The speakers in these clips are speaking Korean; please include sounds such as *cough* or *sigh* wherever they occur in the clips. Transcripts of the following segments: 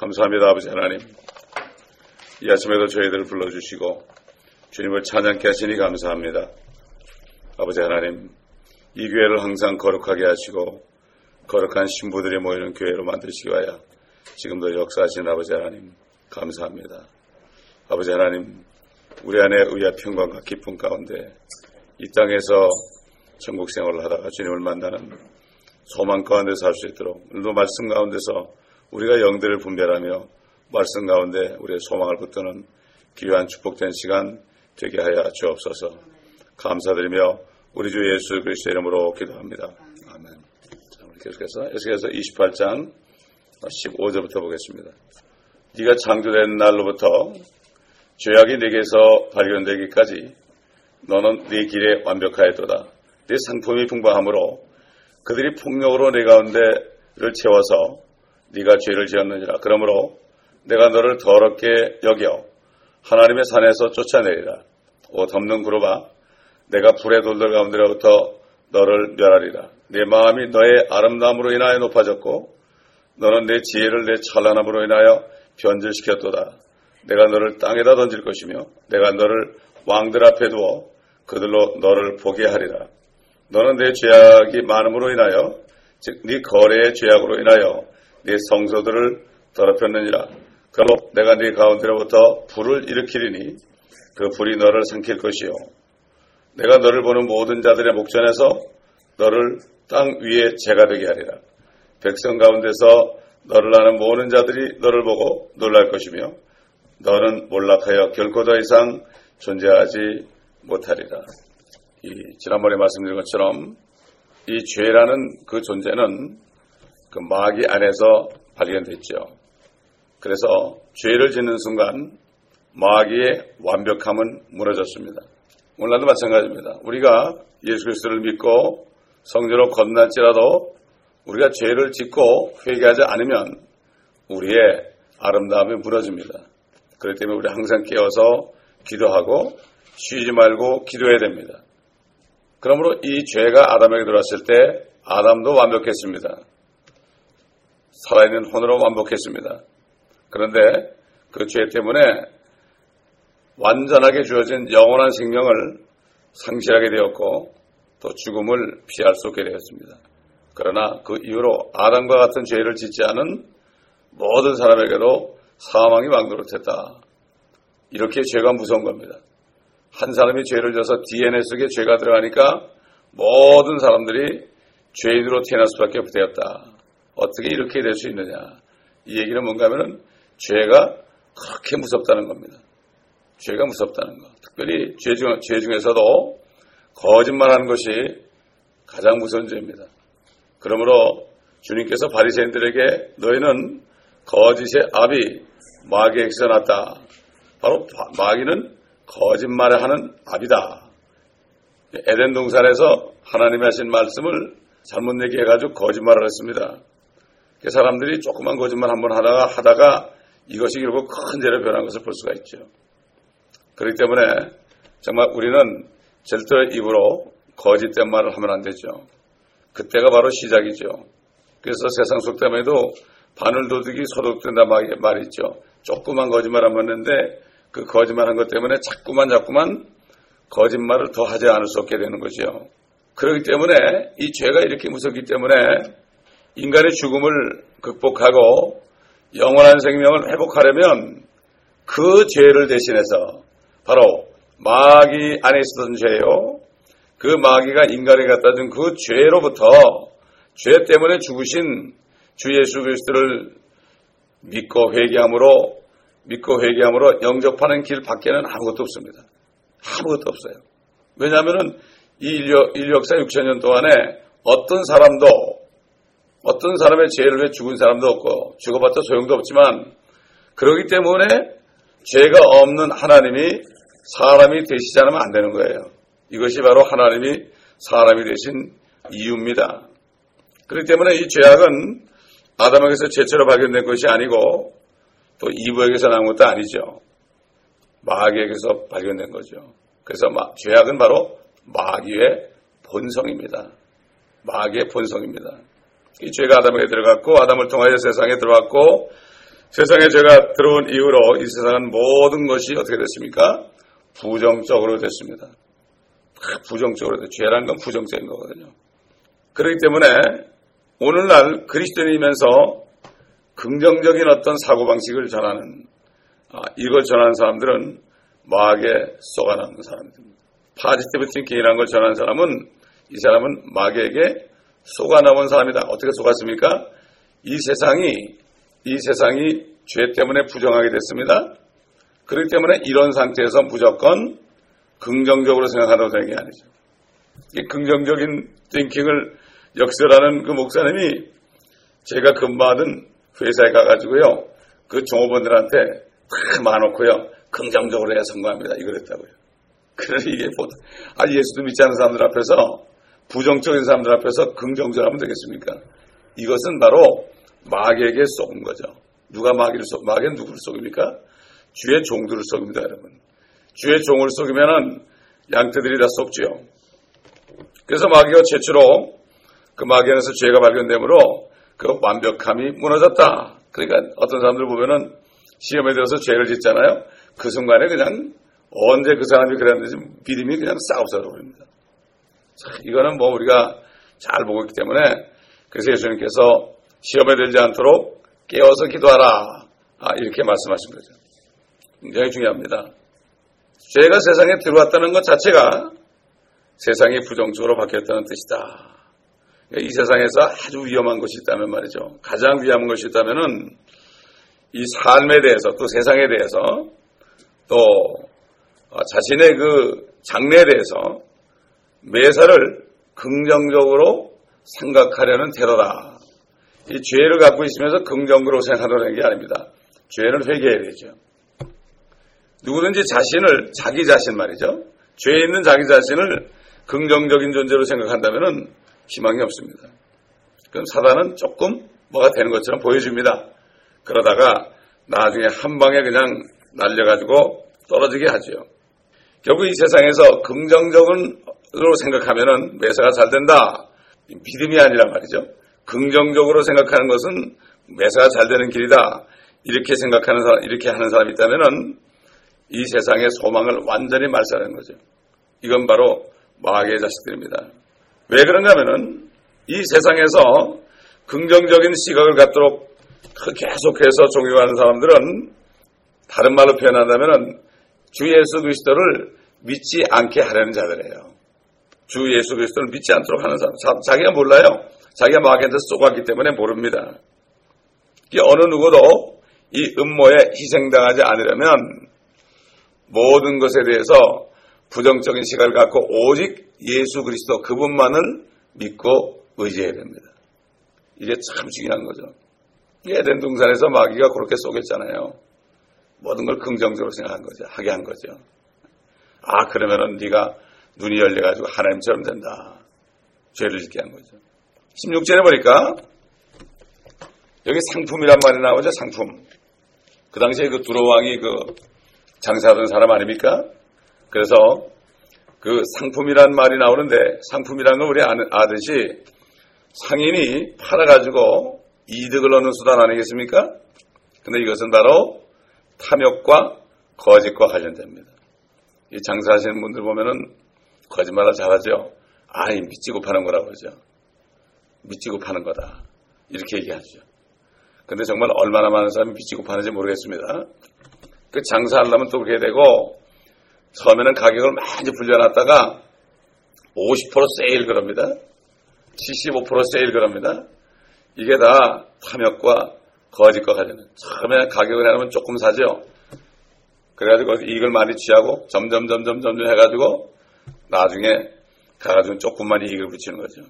감사합니다, 아버지 하나님. 이 아침에도 저희들을 불러주시고 주님을 찬양케 하시니 감사합니다. 아버지 하나님, 이 교회를 항상 거룩하게 하시고 거룩한 신부들이 모이는 교회로 만드시기 위하여 지금도 역사하신 아버지 하나님, 감사합니다. 아버지 하나님, 우리 안에 의와 평강과 기쁨 가운데 이 땅에서 천국 생활을 하다가 주님을 만나는 소망 가운데 살 수 있도록 오늘도 말씀 가운데서 우리가 영들을 분별하며 말씀 가운데 우리의 소망을 붙드는 귀한 축복된 시간 되게 하여 주옵소서. 감사드리며 우리 주 예수 그리스도 이름으로 기도합니다. 아멘. 자, 우리 계속해서 에스겔서 28장 15절부터 보겠습니다. 네가 창조된 날로부터 죄악이 내게서 발견되기까지 너는 네 길에 완벽하였도다. 네 상품이 풍부함으로 그들이 폭력으로 내 가운데를 채워서 네가 죄를 지었느니라. 그러므로 내가 너를 더럽게 여겨 하나님의 산에서 쫓아내리라. 옷 없는 그룹아 내가 불의 돌들 가운데로부터 너를 멸하리라. 내 마음이 너의 아름다움으로 인하여 높아졌고 너는 내 지혜를 내 찬란함으로 인하여 변질시켰도다. 내가 너를 땅에다 던질 것이며 내가 너를 왕들 앞에 두어 그들로 너를 보게 하리라. 너는 내 죄악이 많음으로 인하여 즉 네 거래의 죄악으로 인하여 네 성소들을 더럽혔느니라. 그러므로 내가 네 가운데로부터 불을 일으키리니 그 불이 너를 삼킬 것이요. 내가 너를 보는 모든 자들의 목전에서 너를 땅 위에 재가 되게 하리라. 백성 가운데서 너를 아는 모든 자들이 너를 보고 놀랄 것이며 너는 몰락하여 결코 더 이상 존재하지 못하리라. 이 지난번에 말씀드린 것처럼 이 죄라는 그 존재는 그 마귀 안에서 발견됐죠. 그래서 죄를 짓는 순간 마귀의 완벽함은 무너졌습니다. 오늘날도 마찬가지입니다. 우리가 예수 그리스도를 믿고 성전으로 건널지라도 우리가 죄를 짓고 회개하지 않으면 우리의 아름다움이 무너집니다. 그렇기 때문에 우리 항상 깨어서 기도하고 쉬지 말고 기도해야 됩니다. 그러므로 이 죄가 아담에게 들어왔을 때 아담도 완벽했습니다. 살아있는 혼으로 완벽했습니다. 그런데 그 죄 때문에 완전하게 주어진 영원한 생명을 상실하게 되었고 또 죽음을 피할 수 없게 되었습니다. 그러나 그 이후로 아담과 같은 죄를 짓지 않은 모든 사람에게도 사망이 왕노릇했다. 이렇게 죄가 무서운 겁니다. 한 사람이 죄를 져서 DNA 속에 죄가 들어가니까 모든 사람들이 죄인으로 태어날 수밖에 되었다. 어떻게 이렇게 될 수 있느냐. 이 얘기는 뭔가 하면은 죄가 그렇게 무섭다는 겁니다. 죄가 무섭다는 것. 특별히 죄, 중, 죄 중에서도 거짓말하는 것이 가장 무서운 죄입니다. 그러므로 주님께서 바리새인들에게 너희는 거짓의 압이 마귀에게서 났다. 바로 마귀는 거짓말을 하는 압이다. 에덴 동산에서 하나님이 하신 말씀을 잘못 얘기해가지고 거짓말을 했습니다. 사람들이 조그만 거짓말 한번 하다가 하다가 이것이 결국 큰 죄로 변한 것을 볼 수가 있죠. 그렇기 때문에 정말 우리는 절대 입으로 거짓된 말을 하면 안 되죠. 그때가 바로 시작이죠. 그래서 세상 속담에도 바늘 도둑이 소독된다 말이 있죠. 조그만 거짓말 한번 했는데 그 거짓말 한 것 때문에 자꾸만 자꾸만 거짓말을 더 하지 않을 수 없게 되는 거죠. 그렇기 때문에 이 죄가 이렇게 무섭기 때문에 인간의 죽음을 극복하고 영원한 생명을 회복하려면 그 죄를 대신해서 바로 마귀 안에 있었던 죄요. 그 마귀가 인간에 갖다 준 그 죄로부터 죄 때문에 죽으신 주 예수 그리스도를 믿고 회개함으로 믿고 회개함으로 영접하는 길 밖에는 아무것도 없습니다. 아무것도 없어요. 왜냐하면 이 인류, 인류 역사 6천년 동안에 어떤 사람도 어떤 사람의 죄를 왜 죽은 사람도 없고 죽어봤자 소용도 없지만 그러기 때문에 죄가 없는 하나님이 사람이 되시지 않으면 안 되는 거예요. 이것이 바로 하나님이 사람이 되신 이유입니다. 그렇기 때문에 이 죄악은 아담에게서 최초로 발견된 것이 아니고 또 이브에게서 나온 것도 아니죠. 마귀에게서 발견된 거죠. 그래서 죄악은 바로 마귀의 본성입니다. 마귀의 본성입니다. 이 죄가 아담에게 들어갔고 아담을 통하여 세상에 들어왔고 세상에 죄가 들어온 이후로 이 세상은 모든 것이 어떻게 됐습니까? 부정적으로 됐습니다. 부정적으로 됐 죄라는 건 부정적인 거거든요. 그렇기 때문에 오늘날 그리스도인이면서 긍정적인 어떤 사고방식을 전하는, 아, 이걸 전하는 사람들은 마귀에 쏘아나는 사람들입니다. 파지티브 팅킹이라는 걸 전하는 사람은 이 사람은 마귀에게 속아 나온 사람이다. 어떻게 속았습니까? 이 세상이 이 세상이 죄 때문에 부정하게 됐습니다. 그렇기 때문에 이런 상태에서 무조건 긍정적으로 생각하라고 되는 게 아니죠. 이 긍정적인 띵킹을 역설하는 그 목사님이 제가 근무하던 회사에 가가지고요. 그 종업원들한테 다 많놓고요. 긍정적으로 해야 성공합니다. 이거랬다고요. 그러니 이게 뭐, 아, 예수도 믿지 않는 사람들 앞에서 부정적인 사람들 앞에서 긍정적으로 하면 되겠습니까? 이것은 바로 마귀에게 속은 거죠. 누가 마귀를 속, 마귀는 누구를 속입니까? 주의 종들을 속입니다, 여러분. 주의 종을 속이면은 양떼들이 다 속지요. 그래서 마귀가 최초로 그 마귀 안에서 죄가 발견되므로 그 완벽함이 무너졌다. 그러니까 어떤 사람들 보면은 시험에 들어서 죄를 짓잖아요. 그 순간에 그냥 언제 그 사람이 그랬는지 믿음이 그냥 싹 없어져버립니다. 이거는 뭐 우리가 잘 보고 있기 때문에 그래서 예수님께서 시험에 들지 않도록 깨워서 기도하라. 아, 이렇게 말씀하신 거죠. 굉장히 중요합니다. 죄가 세상에 들어왔다는 것 자체가 세상이 부정적으로 바뀌었다는 뜻이다. 이 세상에서 아주 위험한 것이 있다면 말이죠. 가장 위험한 것이 있다면은 이 삶에 대해서 또 세상에 대해서 또 자신의 그 장래에 대해서 매사를 긍정적으로 생각하려는 태도다. 이 죄를 갖고 있으면서 긍정적으로 생각하는 게 아닙니다. 죄는 회개해야 되죠. 누구든지 자신을 자기 자신 말이죠. 죄에 있는 자기 자신을 긍정적인 존재로 생각한다면 희망이 없습니다. 그럼 사단은 조금 뭐가 되는 것처럼 보여줍니다. 그러다가 나중에 한 방에 그냥 날려가지고 떨어지게 하죠. 결국 이 세상에서 긍정적으 로 생각하면은 매사가 잘 된다. 믿음이 아니란 말이죠. 긍정적으로 생각하는 것은 매사가 잘 되는 길이다. 이렇게 생각하는 사람, 이렇게 하는 사람이 있다면은 이 세상의 소망을 완전히 말살하는 거죠. 이건 바로 마귀의 자식들입니다. 왜 그런가 하면은 이 세상에서 긍정적인 시각을 갖도록 계속해서 종교하는 사람들은 다른 말로 표현한다면은 주 예수 그리스도를 믿지 않게 하려는 자들이에요. 주 예수 그리스도를 믿지 않도록 하는 사람. 자 기가 몰라요. 자기가 마귀한테 쏘았기 때문에 모릅니다. 어느 누구도 이 음모에 희생당하지 않으려면 모든 것에 대해서 부정적인 시각을 갖고 오직 예수 그리스도 그분만을 믿고 의지해야 됩니다. 이게 참 중요한 거죠. 에덴 동산에서 마귀가 그렇게 쏘겠잖아요. 모든 걸 긍정적으로 생각한 거죠. 하게 한 거죠. 아 그러면은 네가 눈이 열려가지고 하나님처럼 된다. 죄를 짓게 한 거죠. 16절에 보니까 여기 상품이란 말이 나오죠. 상품. 그 당시에 그 두로왕이 그 장사하던 사람 아닙니까? 그래서 그 상품이란 말이 나오는데 상품이란 건 우리 아듯이 상인이 팔아가지고 이득을 얻는 수단 아니겠습니까? 근데 이것은 바로 탐욕과 거짓과 관련됩니다. 이 장사하시는 분들 보면은 거짓말을 잘하죠. 아이 미치고 파는 거라고 그러죠. 미치고 파는 거다. 이렇게 얘기하죠. 근데 정말 얼마나 많은 사람이 미치고 파는지 모르겠습니다. 그 장사하려면 또 그렇게 되고 처음에는 가격을 많이 불려놨다가 50% 세일 그럽니다. 75% 세일 그럽니다. 이게 다 탐욕과 거짓과 관련은 처음에 가격을 해놓으면 조금 사죠. 그래가지고 이익을 많이 취하고 점점 점점 점점 해가지고 나중에 가가지고 조금만 이익을 붙이는 거죠.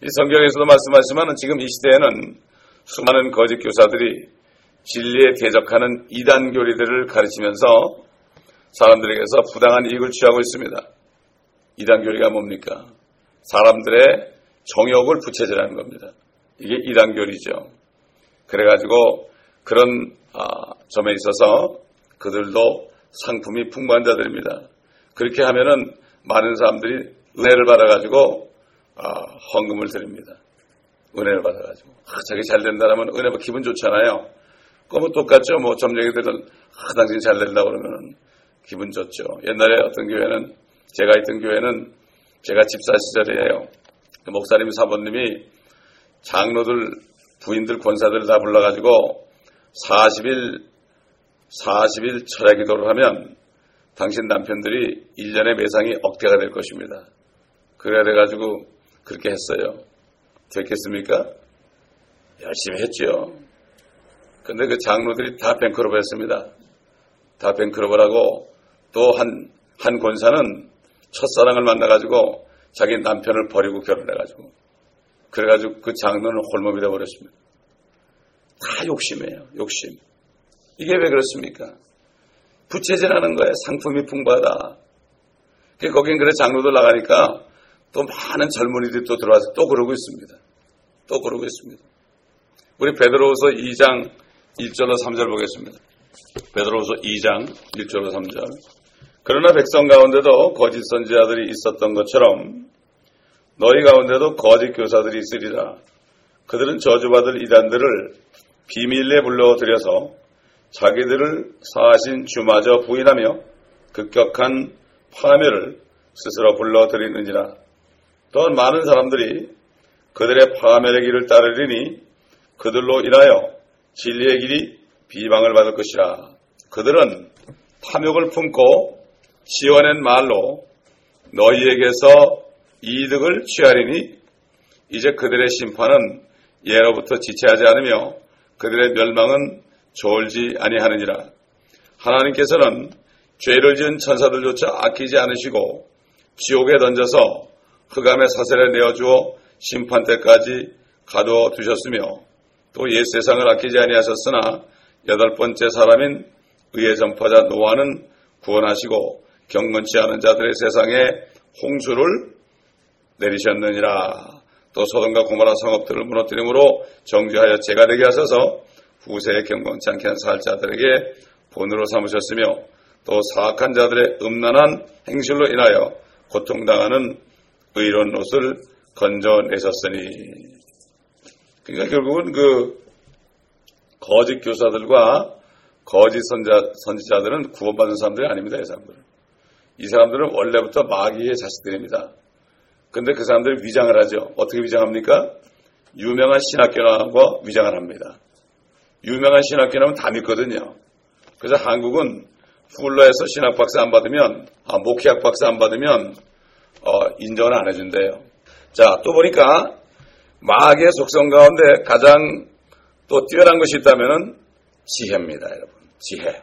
이 성경에서도 말씀하시지만 지금 이 시대에는 수많은 거짓 교사들이 진리에 대적하는 이단 교리들을 가르치면서 사람들에게서 부당한 이익을 취하고 있습니다. 이단 교리가 뭡니까? 사람들의 정욕을 부채질하는 겁니다. 이게 이단 교리죠. 그래가지고 그런 아, 점에 있어서 그들도 상품이 풍부한 자들입니다. 그렇게 하면은 많은 사람들이 은혜를 받아가지고 아, 헌금을 드립니다. 은혜를 받아가지고 아, 자기 잘 된다라면 은혜 기분 좋잖아요. 그러면 똑같죠. 뭐 점쟁이들은 아, 당신 잘 된다 그러면 기분 좋죠. 옛날에 어떤 교회는 제가 있던 교회는 제가 집사 시절이에요. 그 목사님 사모님이 장로들 부인들 권사들 다 불러가지고 40일 40일 철야 기도를 하면 당신 남편들이 1년의 매상이 억대가 될 것입니다. 그래야 돼가지고 그렇게 했어요. 됐겠습니까? 열심히 했죠. 근데 그 장로들이 다 뱅크럽 했습니다. 다 뱅크럽을 하고 또 한, 한 권사는 첫사랑을 만나가지고 자기 남편을 버리고 결혼해가지고 그래가지고 그 장로는 홀몸이 되어버렸습니다. 다 욕심이에요. 욕심. 이게 왜 그렇습니까? 부채질하는 거예요. 상품이 풍부하다. 거긴 그래 장로들 나가니까 또 많은 젊은이들이 또 들어와서 또 그러고 있습니다. 또 그러고 있습니다. 우리 베드로후서 2장 1절로 3절 보겠습니다. 베드로후서 2장 1절로 3절. 그러나 백성 가운데도 거짓 선지자들이 있었던 것처럼 너희 가운데도 거짓 교사들이 있으리라. 그들은 저주받을 이단들을 비밀리에 불러들여서 자기들을 사하신 주마저 부인하며 급격한 파멸을 스스로 불러들이느니라. 또한 많은 사람들이 그들의 파멸의 길을 따르리니 그들로 인하여 진리의 길이 비방을 받을 것이라. 그들은 탐욕을 품고 지어낸 말로 너희에게서 이득을 취하리니 이제 그들의 심판은 예로부터 지체하지 않으며 그들의 멸망은 졸지 아니하느니라. 하나님께서는 죄를 지은 천사들조차 아끼지 않으시고 지옥에 던져서 흑암의 사슬에 내어주어 심판 때까지 가두어 두셨으며 또 옛 세상을 아끼지 아니하셨으나 여덟 번째 사람인 의의 전파자 노아는 구원하시고 경건치 않은 자들의 세상에 홍수를 내리셨느니라. 또 소돔과 고모라 성읍들을 무너뜨림으로 정죄하여 죄가 되게 하셔서 후세에 경건치 않게 한 살자들에게 본으로 삼으셨으며 또 사악한 자들의 음란한 행실로 인하여 고통당하는 의로운 옷을 건져내셨으니 그러니까 결국은 그 거짓 교사들과 거짓 선자, 선지자들은 구원받은 사람들이 아닙니다. 이 사람들은. 이 사람들은 원래부터 마귀의 자식들입니다. 근데 그 사람들이 위장을 하죠. 어떻게 위장합니까? 유명한 신학교나과 위장을 합니다. 유명한 신학교나면 다 믿거든요. 그래서 한국은 풀러에서 신학 박사 안 받으면, 아, 목회학 박사 안 받으면, 어, 인정을 안 해준대요. 자, 또 보니까 마귀의 속성 가운데 가장 또 뛰어난 것이 있다면 지혜입니다, 여러분. 지혜.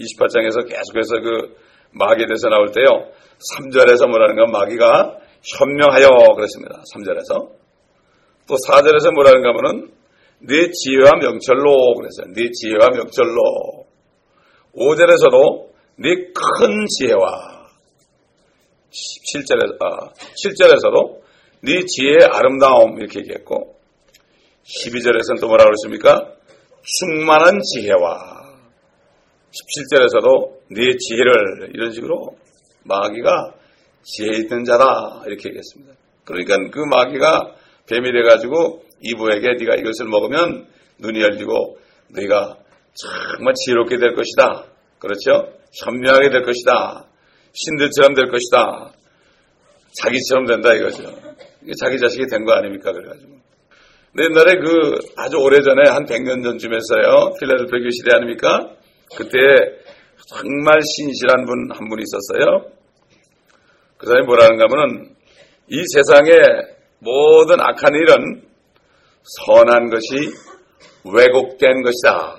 28장에서 예? 계속해서 그 마귀에 대해서 나올 때요. 3절에서 뭐라는가 마귀가 현명하여 그랬습니다. 3절에서. 또 4절에서 뭐라는가 하면은 네 지혜와 명철로 그랬어요. 네 지혜와 명철로. 5절에서도 네 큰 지혜와 17절에, 아, 7절에서도 네 지혜의 아름다움 이렇게 얘기했고 12절에서는 또 뭐라고 그랬습니까? 충만한 지혜와 17절에서도 네 지혜를 이런 식으로 마귀가 지혜 있는 자다 이렇게 얘기했습니다. 그러니까 그 마귀가 뱀이 돼가지고 이부에게 네가 이것을 먹으면 눈이 열리고 네가 정말 지혜롭게 될 것이다. 그렇죠? 현명하게 될 것이다. 신들처럼 될 것이다. 자기처럼 된다 이거죠. 자기 자식이 된 거 아닙니까? 그래가지고. 옛날에 그 아주 오래전에 한 100년 전쯤에서요. 필라델피아 교시대 아닙니까? 그때 정말 신실한 분 한 분이 있었어요. 그 사람이 뭐라는가 하면은 이 세상의 모든 악한 일은 선한 것이 왜곡된 것이다.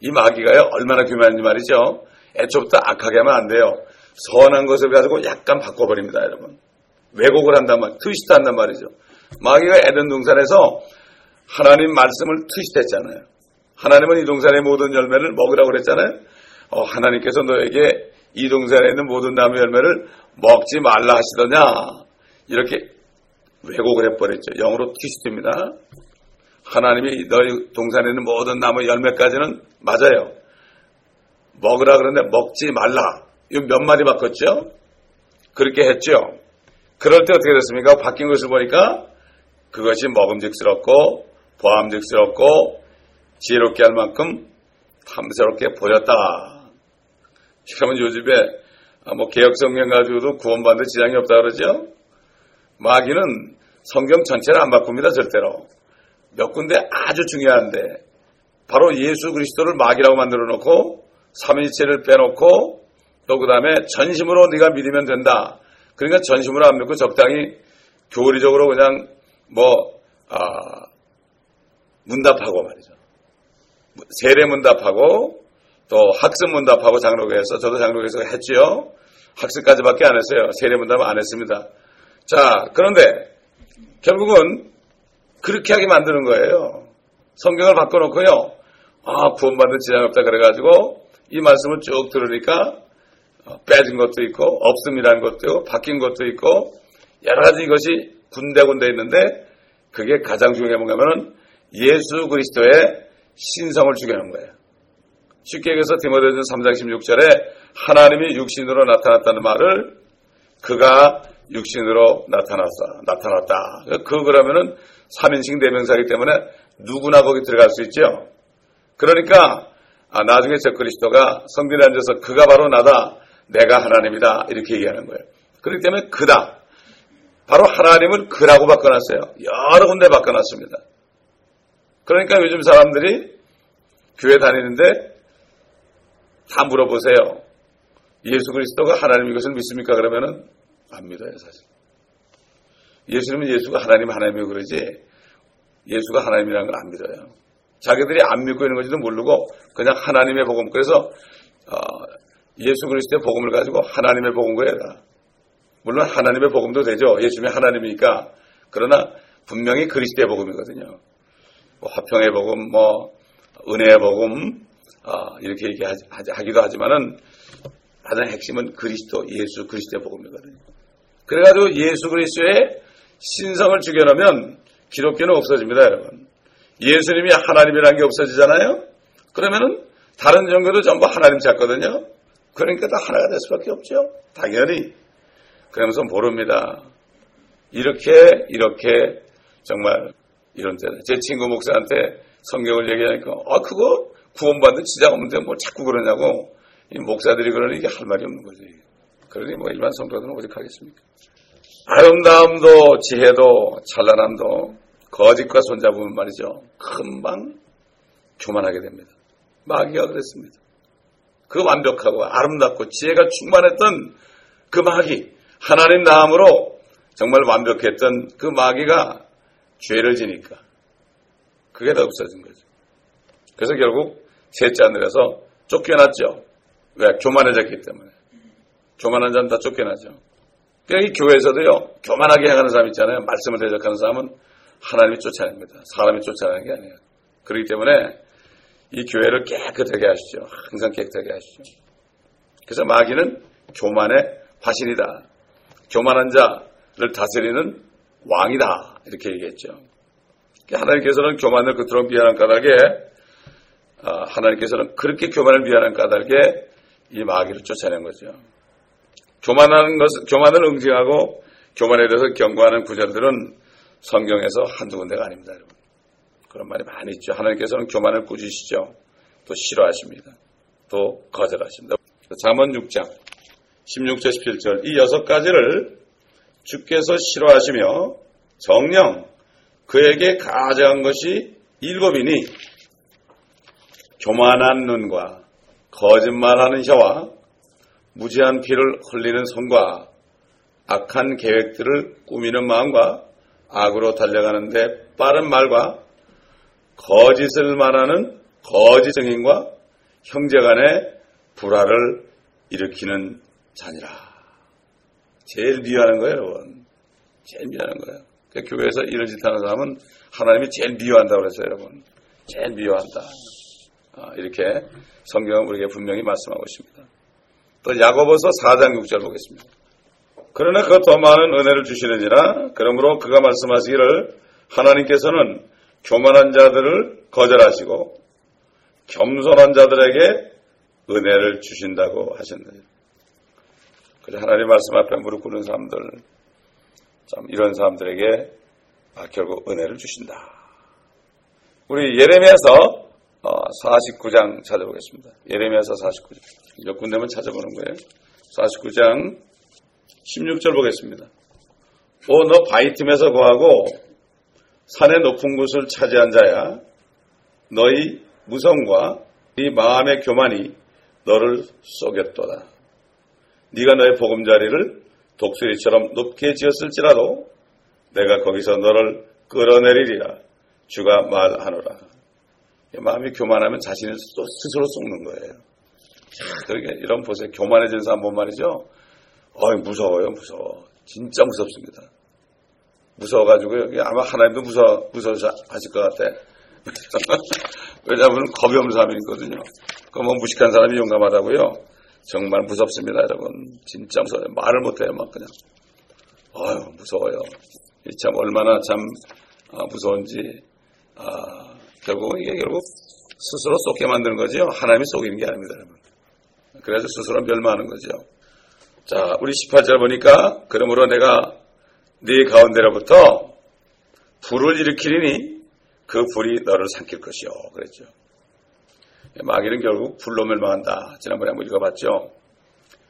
이 마귀가요, 얼마나 교만한지 말이죠. 애초부터 악하게 하면 안 돼요. 선한 것을 가지고 약간 바꿔버립니다, 여러분. 왜곡을 한단 말, 트위스트 한단 말이죠. 마귀가 에덴 동산에서 하나님 말씀을 트위스트했잖아요. 하나님은 이 동산의 모든 열매를 먹으라고 그랬잖아요. 어, 하나님께서 너에게 이 동산에 있는 모든 나무 열매를 먹지 말라 하시더냐. 이렇게 왜곡을 해버렸죠. 영어로 트위스트입니다. 하나님이 너희 동산에 있는 모든 나무 열매까지는 맞아요. 먹으라 그러는데 먹지 말라. 이거 몇 마디 바꿨죠? 그렇게 했죠. 그럴 때 어떻게 됐습니까? 바뀐 것을 보니까 그것이 먹음직스럽고 보암직스럽고 지혜롭게 할 만큼 탐스럽게 보였다. 그러면 요즘에 아, 뭐 개혁성경 가지고도 구원받는 지장이 없다 그러죠? 마귀는 성경 전체를 안 바꿉니다, 절대로. 몇 군데 아주 중요한데, 바로 예수 그리스도를 마귀라고 만들어 놓고, 삼위일체를 빼놓고, 또 그 다음에 전심으로 네가 믿으면 된다. 그러니까 전심으로 안 믿고 적당히 교리적으로 그냥 뭐, 아, 문답하고 말이죠. 세례 문답하고, 또 학습 문답하고 장로교에서, 저도 장로교에서 했지요. 학습까지밖에 안 했어요. 세례 문답은 안 했습니다. 자, 그런데 결국은 그렇게 하게 만드는 거예요. 성경을 바꿔놓고요. 아, 구원받는 지장이 없다 그래가지고 이 말씀을 쭉 들으니까 어, 빼진 것도 있고 없음이라는 것도 있고 바뀐 것도 있고 여러 가지 이것이 군데군데 있는데 그게 가장 중요한 게 뭐냐면은 예수 그리스도의 신성을 죽여놓은 거예요. 쉽게 얘기해서 디모데전 3장 16절에 하나님이 육신으로 나타났다는 말을 그가 육신으로 나타났다. 나타났다. 그 그러면은 3인칭 대명사이기 때문에 누구나 거기 들어갈 수 있죠. 그러니까 아, 나중에 저 그리스도가 성전에 앉아서 그가 바로 나다. 내가 하나님이다. 이렇게 얘기하는 거예요. 그렇기 때문에 그다. 바로 하나님을 그라고 바꿔놨어요. 여러 군데 바꿔놨습니다. 그러니까 요즘 사람들이 교회 다니는데 다 물어보세요. 예수 그리스도가 하나님인 것을 믿습니까? 그러면은 안 믿어요, 사실. 예수님은 예수가 하나님 하나님이고 그러지 예수가 하나님이라는 걸 안 믿어요. 자기들이 안 믿고 있는 건지도 모르고 그냥 하나님의 복음. 그래서 어, 예수 그리스도의 복음을 가지고 하나님의 복음 거예요. 물론 하나님의 복음도 되죠. 예수님이 하나님이니까. 그러나 분명히 그리스도의 복음이거든요. 뭐 화평의 복음, 뭐 은혜의 복음 어, 이렇게 얘기하기도 하지만은 가장 핵심은 그리스도, 예수 그리스도의 복음이거든요. 그래가지고 예수 그리스도의 신성을 죽여놓으면 기독교는 없어집니다, 여러분. 예수님이 하나님이라는 게 없어지잖아요? 그러면은 다른 종교도 전부 하나님 찾거든요? 그러니까 다 하나가 될 수밖에 없죠. 당연히. 그러면서 모릅니다. 이렇게, 이렇게, 정말, 이런 때는. 제 친구 목사한테 성경을 얘기하니까, 아, 그거 구원받는 지장 없는데 뭘 자꾸 그러냐고. 이 목사들이 그러니 이게 할 말이 없는 거지. 그러니 뭐 일반 성도들은 어디 가겠습니까? 아름다움도 지혜도 찬란함도 거짓과 손잡으면 말이죠. 금방 교만하게 됩니다. 마귀가 그랬습니다. 그 완벽하고 아름답고 지혜가 충만했던 그 마귀, 하나님 나음으로 정말 완벽했던 그 마귀가 죄를 지니까 그게 다 없어진 거죠. 그래서 결국 셋째 하늘에서 쫓겨났죠. 왜? 교만해졌기 때문에. 교만한 자는 다 쫓겨나죠. 그러니까 이 교회에서도요, 교만하게 행하는 사람 있잖아요. 말씀을 대적하는 사람은 하나님이 쫓아냅니다. 사람이 쫓아내는 게 아니에요. 그렇기 때문에 이 교회를 깨끗하게 하시죠. 항상 깨끗하게 하시죠. 그래서 마귀는 교만의 화신이다. 교만한 자를 다스리는 왕이다. 이렇게 얘기했죠. 하나님께서는 교만을 그토록 미안한 까닭에 아, 하나님께서는 그렇게 교만을 미안한 까닭에 이 마귀를 쫓아낸 거죠. 교만하는 것, 교만을 응징하고 교만에 대해서 경고하는 구절들은 성경에서 한두 군데가 아닙니다, 여러분. 그런 말이 많이 있죠. 하나님께서는 교만을 꾸짖으시죠. 또 싫어하십니다. 또 거절하십니다. 잠언 6장 16절 17절 이 여섯 가지를 주께서 싫어하시며 정령 그에게 가져간 것이 일곱이니 교만한 눈과 거짓말하는 혀와 무지한 피를 흘리는 손과 악한 계획들을 꾸미는 마음과 악으로 달려가는데 빠른 말과 거짓을 말하는 거짓 증인과 형제 간의 불화를 일으키는 자니라. 제일 미워하는 거예요, 여러분. 제일 미워하는 거예요. 그러니까 교회에서 이런 짓 하는 사람은 하나님이 제일 미워한다고 그랬어요, 여러분. 제일 미워한다. 아, 이렇게 성경은 우리에게 분명히 말씀하고 있습니다. 또 야고보서 4장 6절 보겠습니다. 그러나 그 더 많은 은혜를 주시느니라 그러므로 그가 말씀하시기를 하나님께서는 교만한 자들을 거절하시고 겸손한 자들에게 은혜를 주신다고 하셨느니라. 그래서 하나님 말씀 앞에 무릎 꿇는 사람들 참 이런 사람들에게 아, 결국 은혜를 주신다. 우리 예레미야서 49장 찾아보겠습니다. 예레미야서 49장. 몇 군데만 찾아보는 거예요. 49장 16절 보겠습니다. 오, 너 바위 틈에서 거하고 산의 높은 곳을 차지한 자야. 너희 무성과 네 마음의 교만이 너를 쏘겼도다. 네가 너의 보금자리를 독수리처럼 높게 지었을지라도 내가 거기서 너를 끌어내리리라. 주가 말하노라. 마음이 교만하면 자신을 스스로 속는 거예요. 그러게 이런 보세요. 교만해진 사람 본 말이죠. 어이 무서워요, 무서워. 진짜 무섭습니다. 무서워가지고 여기 아마 하나님도 무서워 무서워서 하실 것 같아. *laughs* 왜냐하면 겁이 없는 사람이거든요. 그뭐 무식한 사람이 용감하다고요. 정말 무섭습니다, 여러분. 진짜 무서워요. 말을 못해요, 막 그냥. 어휴, 무서워요. 참 얼마나 참 아, 무서운지. 아, 결국 이게 결국 스스로 쏟게 만드는 거죠. 하나님이 속이는 게 아닙니다, 여러분. 그래서 스스로 멸망하는 거죠. 자, 우리 18절 보니까 그러므로 내가 네 가운데로부터 불을 일으키리니 그 불이 너를 삼킬 것이요. 그랬죠. 마귀는 결국 불로 멸망한다. 지난번에 한번 읽어봤죠.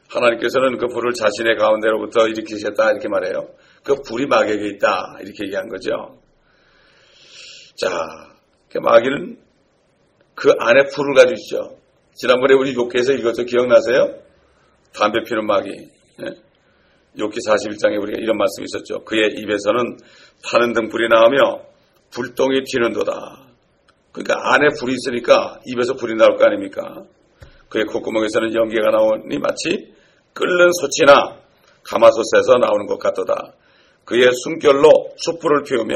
하나님께서는 그 불을 자신의 가운데로부터 일으키셨다 이렇게 말해요. 그 불이 마귀에게 있다 이렇게 얘기한 거죠. 자, 그 마귀는 그 안에 불을 가지고 있죠. 지난번에 우리 욕기에서 이것도 기억나세요? 담배 피는 마귀. 예? 욕기 41장에 우리가 이런 말씀이 있었죠. 그의 입에서는 타는 등 불이 나오며 불똥이 튀는도다. 그러니까 안에 불이 있으니까 입에서 불이 나올 거 아닙니까? 그의 콧구멍에서는 연기가 나오니 마치 끓는 소치나 가마솥에서 나오는 것 같도다. 그의 숨결로 숯불을 피우며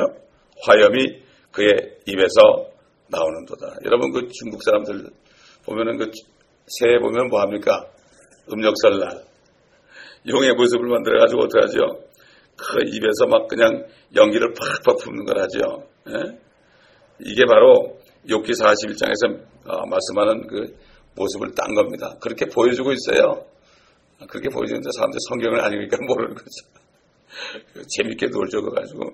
화염이 그의 입에서 나오는도다. 여러분 그 중국 사람들 보면은 그 새해 보면 뭐 합니까? 음력설 날 용의 모습을 만들어 가지고 어떻게 하죠? 그 입에서 막 그냥 연기를 팍팍 품는 걸 하죠. 예? 이게 바로 욕기 41장에서 어, 말씀하는 그 모습을 딴 겁니다. 그렇게 보여주고 있어요. 그렇게 보여주는데 사람들이 성경을 안 읽으니까 *laughs* 모르는 거죠. 재밌게 놀죠, 그가지고.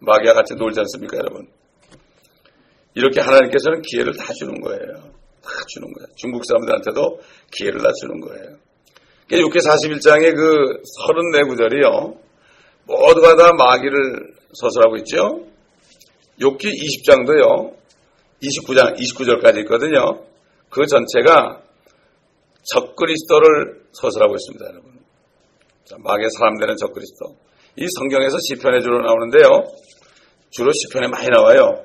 마귀와 같이 놀지 않습니까, 여러분? 이렇게 하나님께서는 기회를 다 주는 거예요. 다 주는 거예요. 중국 사람들한테도 기회를 다 주는 거예요. 6회 41장의 그 34구절이요. 모두가 다 마귀를 서술하고 있죠. 6기 20장도요. 29장, 29절까지 있거든요. 그 전체가 적그리스도를 서술하고 있습니다, 여러분. 자, 마귀의 사람 되는 적그리스도. 이 성경에서 시편에 주로 나오는데요. 주로 시편에 많이 나와요.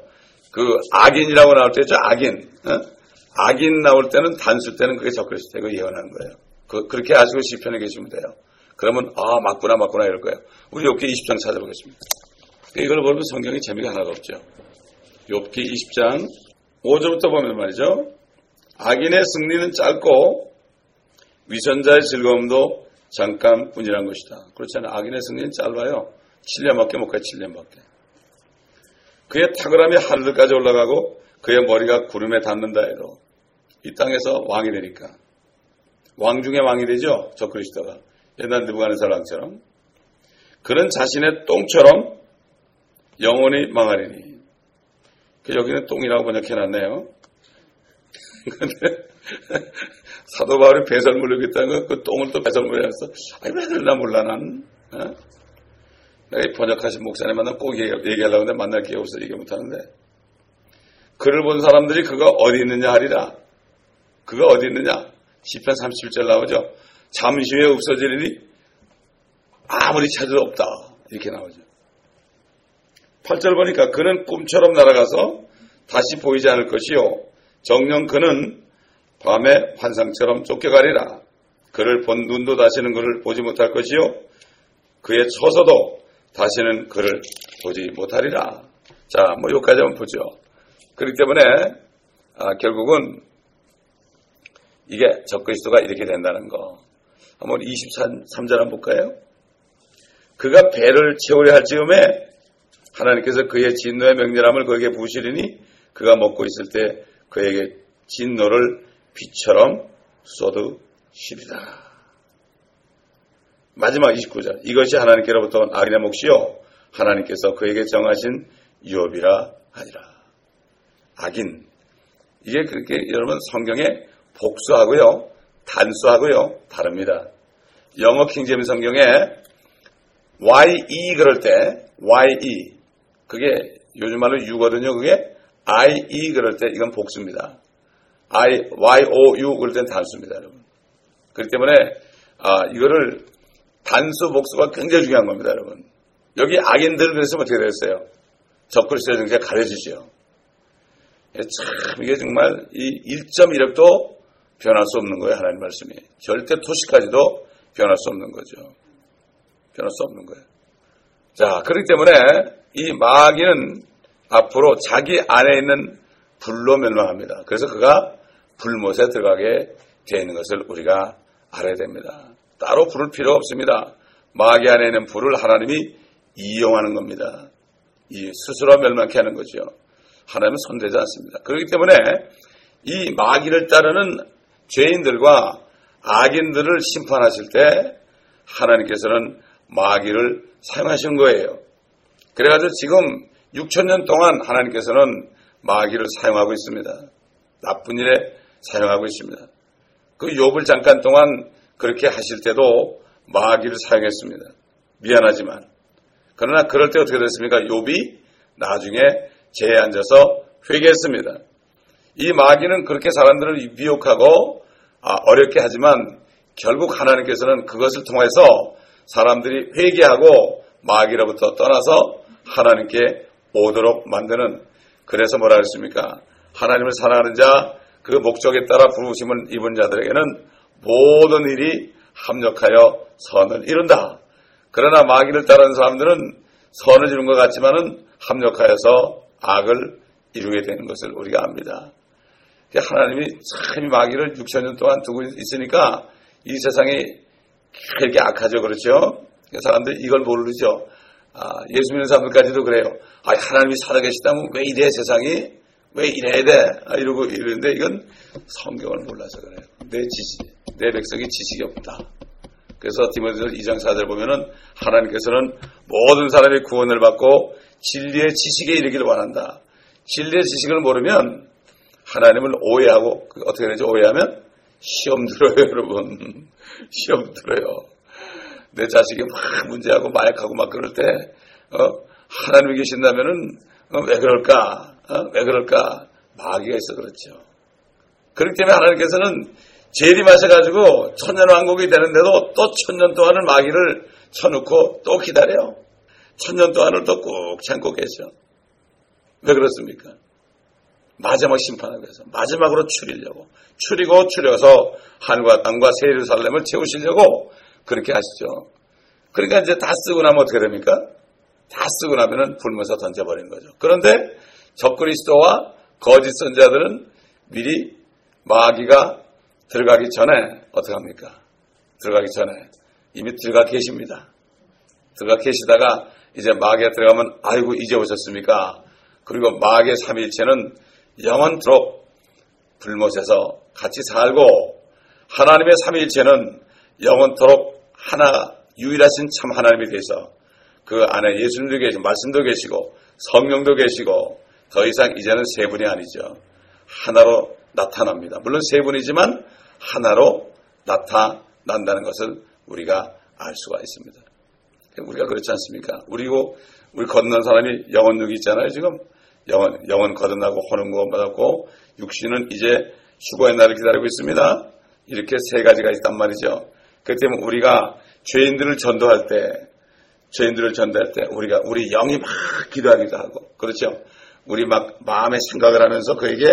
그 악인이라고 나올 때죠, 악인. 어? 악인 나올 때는 단수 때는 그게 적그리스도고 예언하는 거예요. 그, 렇게 아시고 시편에 계시면 돼요. 그러면 아 맞구나 맞구나 이럴 거예요. 우리 욥기 20장 찾아보겠습니다. 이걸 보면 성경이 재미가 하나가 없죠. 욥기 20장 5절부터 보면 말이죠. 악인의 승리는 짧고 위선자의 즐거움도 잠깐뿐이란 것이다. 그렇잖아요. 악인의 승리는 짧아요. 7년밖에 못 가요. 7년밖에. 그의 탁월함이 하늘까지 올라가고 그의 머리가 구름에 닿는다 해도 이 땅에서 왕이 되니까 왕 중에 왕이 되죠. 저 그리스도가. 옛날 느부갓네살 왕처럼. 그는 자신의 똥처럼 영원히 망하리니. 그 여기는 똥이라고 번역해놨네요. *laughs* 근데 사도 바울이 배설물로 겠다는 그 똥을 또 배설물에 해서 아니 왜 그러나 몰라 난. 어? 번역하신 목사님 만나 꼭 얘기하려고 하는데 만날 기회 없어 얘기 못하는데 그를 본 사람들이 그가 어디 있느냐 하리라. 그가 어디 있느냐? 10편 37절 나오죠. 잠시 후에 없어지리니 아무리 찾아도 없다. 이렇게 나오죠. 8절 보니까 그는 꿈처럼 날아가서 다시 보이지 않을 것이요. 정령 그는 밤에 환상처럼 쫓겨가리라. 그를 본 눈도 다시는 그를 보지 못할 것이요. 그의 처서도 다시는 그를 보지 못하리라. 자, 뭐 여기까지 한번 보죠. 그렇기 때문에 아, 결국은 이게 적그리스도가 이렇게 된다는 거. 한번 23절 한번 볼까요? 그가 배를 채우려 할 즈음에 하나님께서 그의 진노의 명렬함을 그에게 부으시리니 그가 먹고 있을 때 그에게 진노를 빛처럼 쏟으시리라. 마지막 29절. 이것이 하나님께로부터 온 악인의 몫이요. 하나님께서 그에게 정하신 유업이라 하니라. 악인. 이게 그렇게 여러분 성경에 복수하고요, 단수하고요, 다릅니다. 영어 킹제임 성경에 ye 그럴 때 ye 그게 요즘 말로 유거든요. 그게 ie 그럴 때 이건 복수입니다. I, y, o, u 그럴 땐 단수입니다, 여러분. 그렇기 때문에 아, 이거를 단수 복수가 굉장히 중요한 겁니다, 여러분. 여기 악인들 그래서 어떻게 됐어요? 적그리스도의 등지가 가려지죠. 예, 참 이게 정말 이 1.1억도 변할 수 없는 거예요, 하나님 말씀이. 절대 토시까지도 변할 수 없는 거죠. 변할 수 없는 거예요. 자, 그렇기 때문에 이 마귀는 앞으로 자기 안에 있는 불로 멸망합니다. 그래서 그가 불못에 들어가게 되어 있는 것을 우리가 알아야 됩니다. 따로 부를 필요 없습니다. 마귀 안에 있는 불을 하나님이 이용하는 겁니다. 이 스스로 멸망케 하는 거죠. 하나님은 손대지 않습니다. 그렇기 때문에 이 마귀를 따르는 죄인들과 악인들을 심판하실 때 하나님께서는 마귀를 사용하신 거예요. 그래가지고 지금 6천년 동안 하나님께서는 마귀를 사용하고 있습니다. 나쁜 일에 사용하고 있습니다. 그 욥을 잠깐 동안 그렇게 하실 때도 마귀를 사용했습니다. 미안하지만 그러나 그럴 때 어떻게 됐습니까? 욥이 나중에 제에 앉아서 회개했습니다. 이 마귀는 그렇게 사람들을 미혹하고 아, 어렵게 하지만 결국 하나님께서는 그것을 통해서 사람들이 회개하고 마귀로부터 떠나서 하나님께 오도록 만드는 그래서 뭐라 그랬습니까? 하나님을 사랑하는 자, 그 목적에 따라 부르심을 입은 자들에게는 모든 일이 합력하여 선을 이룬다. 그러나 마귀를 따르는 사람들은 선을 이룬 것 같지만은 합력하여서 악을 이루게 되는 것을 우리가 압니다. 하나님이 참 마귀를 6천 년 동안 두고 있으니까 이 세상이 그렇게 악하죠. 그렇죠? 사람들이 이걸 모르죠. 아, 예수 믿는 사람들까지도 그래요. 아, 하나님이 살아계시다면 왜 이래 세상이? 왜 이래야 돼? 아, 이러고 이러는데 이건 성경을 몰라서 그래요. 내 지식, 내 백성이 지식이 없다. 그래서 디모데서 2장 4절 보면은 하나님께서는 모든 사람이 구원을 받고 진리의 지식에 이르기를 원한다. 진리의 지식을 모르면 하나님을 오해하고 그 어떻게 되죠? 오해하면 시험 들어요, 여러분. *laughs* 시험 들어요. 내 자식이 막 문제하고 마약하고 막 그럴 때 어, 하나님이 계신다면은 어, 왜 그럴까? 어, 왜 그럴까? 마귀가 있어 그렇죠. 그렇기 때문에 하나님께서는 재림하셔가지고 천년왕국이 되는데도 또 천년 동안을 마귀를 쳐놓고 또 기다려요. 천년 동안을 또 꾹 참고 계셔. 왜 그렇습니까? 마지막 심판을 위해서 마지막으로 추리려고 추리고 추려서 하늘과 땅과 새 예루살렘을 채우시려고 그렇게 하시죠. 그러니까 이제 다 쓰고 나면 어떻게 됩니까? 다 쓰고 나면은 불면서 던져버리는 거죠. 그런데 적그리스도와 거짓 선자들은 미리 마귀가 들어가기 전에 어떻게 합니까? 들어가기 전에 이미 들어가 계십니다. 들어가 계시다가 이제 마귀가 들어가면 아이고 이제 오셨습니까? 그리고 마귀의 삼일체는 영원토록 불못에서 같이 살고 하나님의 삼일체는 영원토록 하나 유일하신 참 하나님이 되서 그 안에 예수님도 계시고 말씀도 계시고 성령도 계시고 더 이상 이제는 세 분이 아니죠. 하나로 나타납니다. 물론 세 분이지만 하나로 나타난다는 것을 우리가 알 수가 있습니다. 우리가 그렇지 않습니까? 우리고 우리 건넌 사람이 영원육이 있잖아요. 지금 영원 영원 거듭나고 혼은 구원받았고 육신은 이제 휴거의 날을 기다리고 있습니다. 이렇게 세 가지가 있단 말이죠. 그 때문에 우리가 죄인들을 전도할 때, 죄인들을 전도할 때 우리가 우리 영이 막 기도하기도 하고, 그렇죠? 우리 막 마음의 생각을 하면서 그에게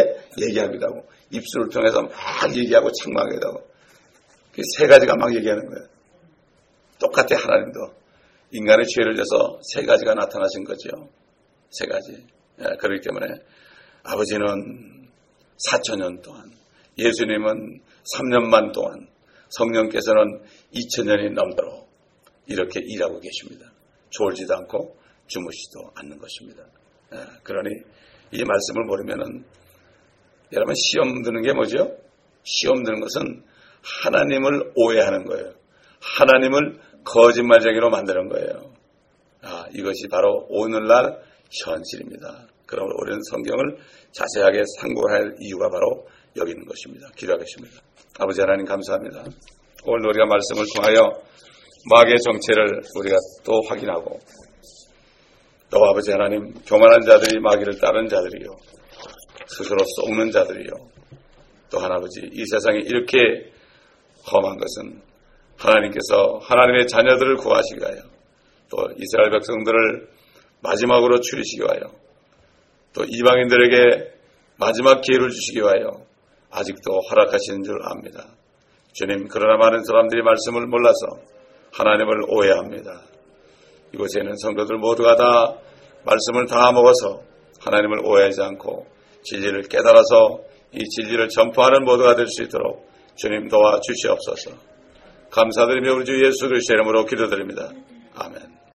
하고, 입술을 통해서 막 얘기하고 책망하기도 하고, 그세 가지가 막 얘기하는 거예요. 똑같아 하나님도 인간의 죄를 져서 세 가지가 나타나신 거죠. 세 가지. 예, 그렇기 때문에 아버지는 4천년 동안, 예수님은 3년만 동안, 성령께서는 2000년이 넘도록 이렇게 일하고 계십니다. 졸지도 않고 주무시지도 않는 것입니다. 예, 그러니 이 말씀을 모르면은 여러분 시험 드는 게 뭐죠? 시험 드는 것은 하나님을 오해하는 거예요. 하나님을 거짓말쟁이로 만드는 거예요. 아, 이것이 바로 오늘날 현실입니다. 그러므로 우리는 성경을 자세하게 상고할 이유가 바로 여기 있는 것입니다. 기도하겠습니다. 아버지 하나님 감사합니다. 오늘 우리가 말씀을 통하여 마귀의 정체를 우리가 또 확인하고 또 아버지 하나님 교만한 자들이 마귀를 따르는 자들이요 스스로 속는 자들이요 또한 아버지 이 세상에 이렇게 험한 것은 하나님께서 하나님의 자녀들을 구하시기 위하여 또 이스라엘 백성들을 마지막으로 추리시기 위하여 또 이방인들에게 마지막 기회를 주시기 위하여 아직도 허락하시는 줄 압니다. 주님 그러나 많은 사람들이 말씀을 몰라서 하나님을 오해합니다. 이곳에는 성도들 모두가 다 말씀을 다 먹어서 하나님을 오해하지 않고 진리를 깨달아서 이 진리를 전파하는 모두가 될 수 있도록 주님 도와 주시옵소서. 감사드리며 우리 주 예수 그리스도 이름으로 기도드립니다. 아멘.